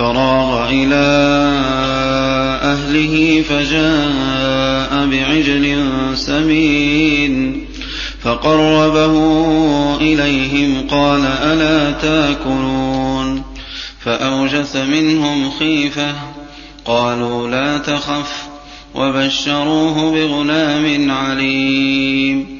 فراغ إلى أهله فجاء بعجل سمين فقربه إليهم قال ألا تاكلون فأوجس منهم خيفة قالوا لا تخف وبشروه بغلام عليم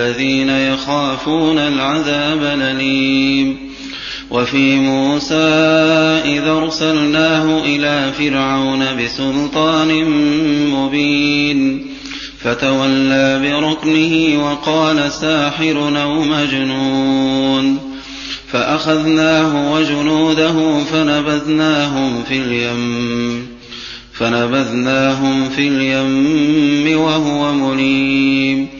للذين يخافون العذاب الأليم. وفي موسى إذا أرسلناه إلى فرعون بسلطان مبين. فتولى بركنه وقال ساحر أو مجنون. فأخذناه وجنوده فنبذناهم في اليم. فنبذناهم في اليم وهو مليم.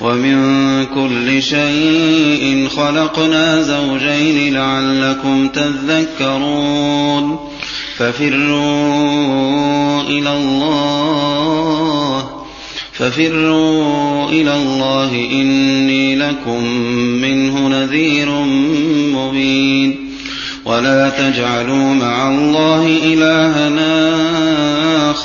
ومن كل شيء خلقنا زوجين لعلكم تذكرون ففروا إلى الله ففروا إلى الله إني لكم منه نذير مبين ولا تجعلوا مع الله إلهنا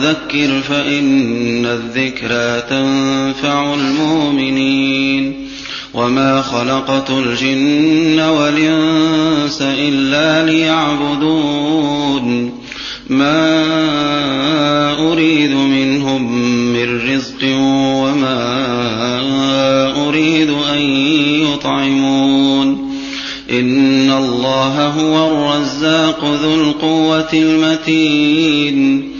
وذكر فإن الذكرى تنفع المؤمنين. وما خلقت الجن والإنس إلا ليعبدون. ما أريد منهم من رزق وما أريد أن يطعمون. إن الله هو الرزاق ذو القوة المتين.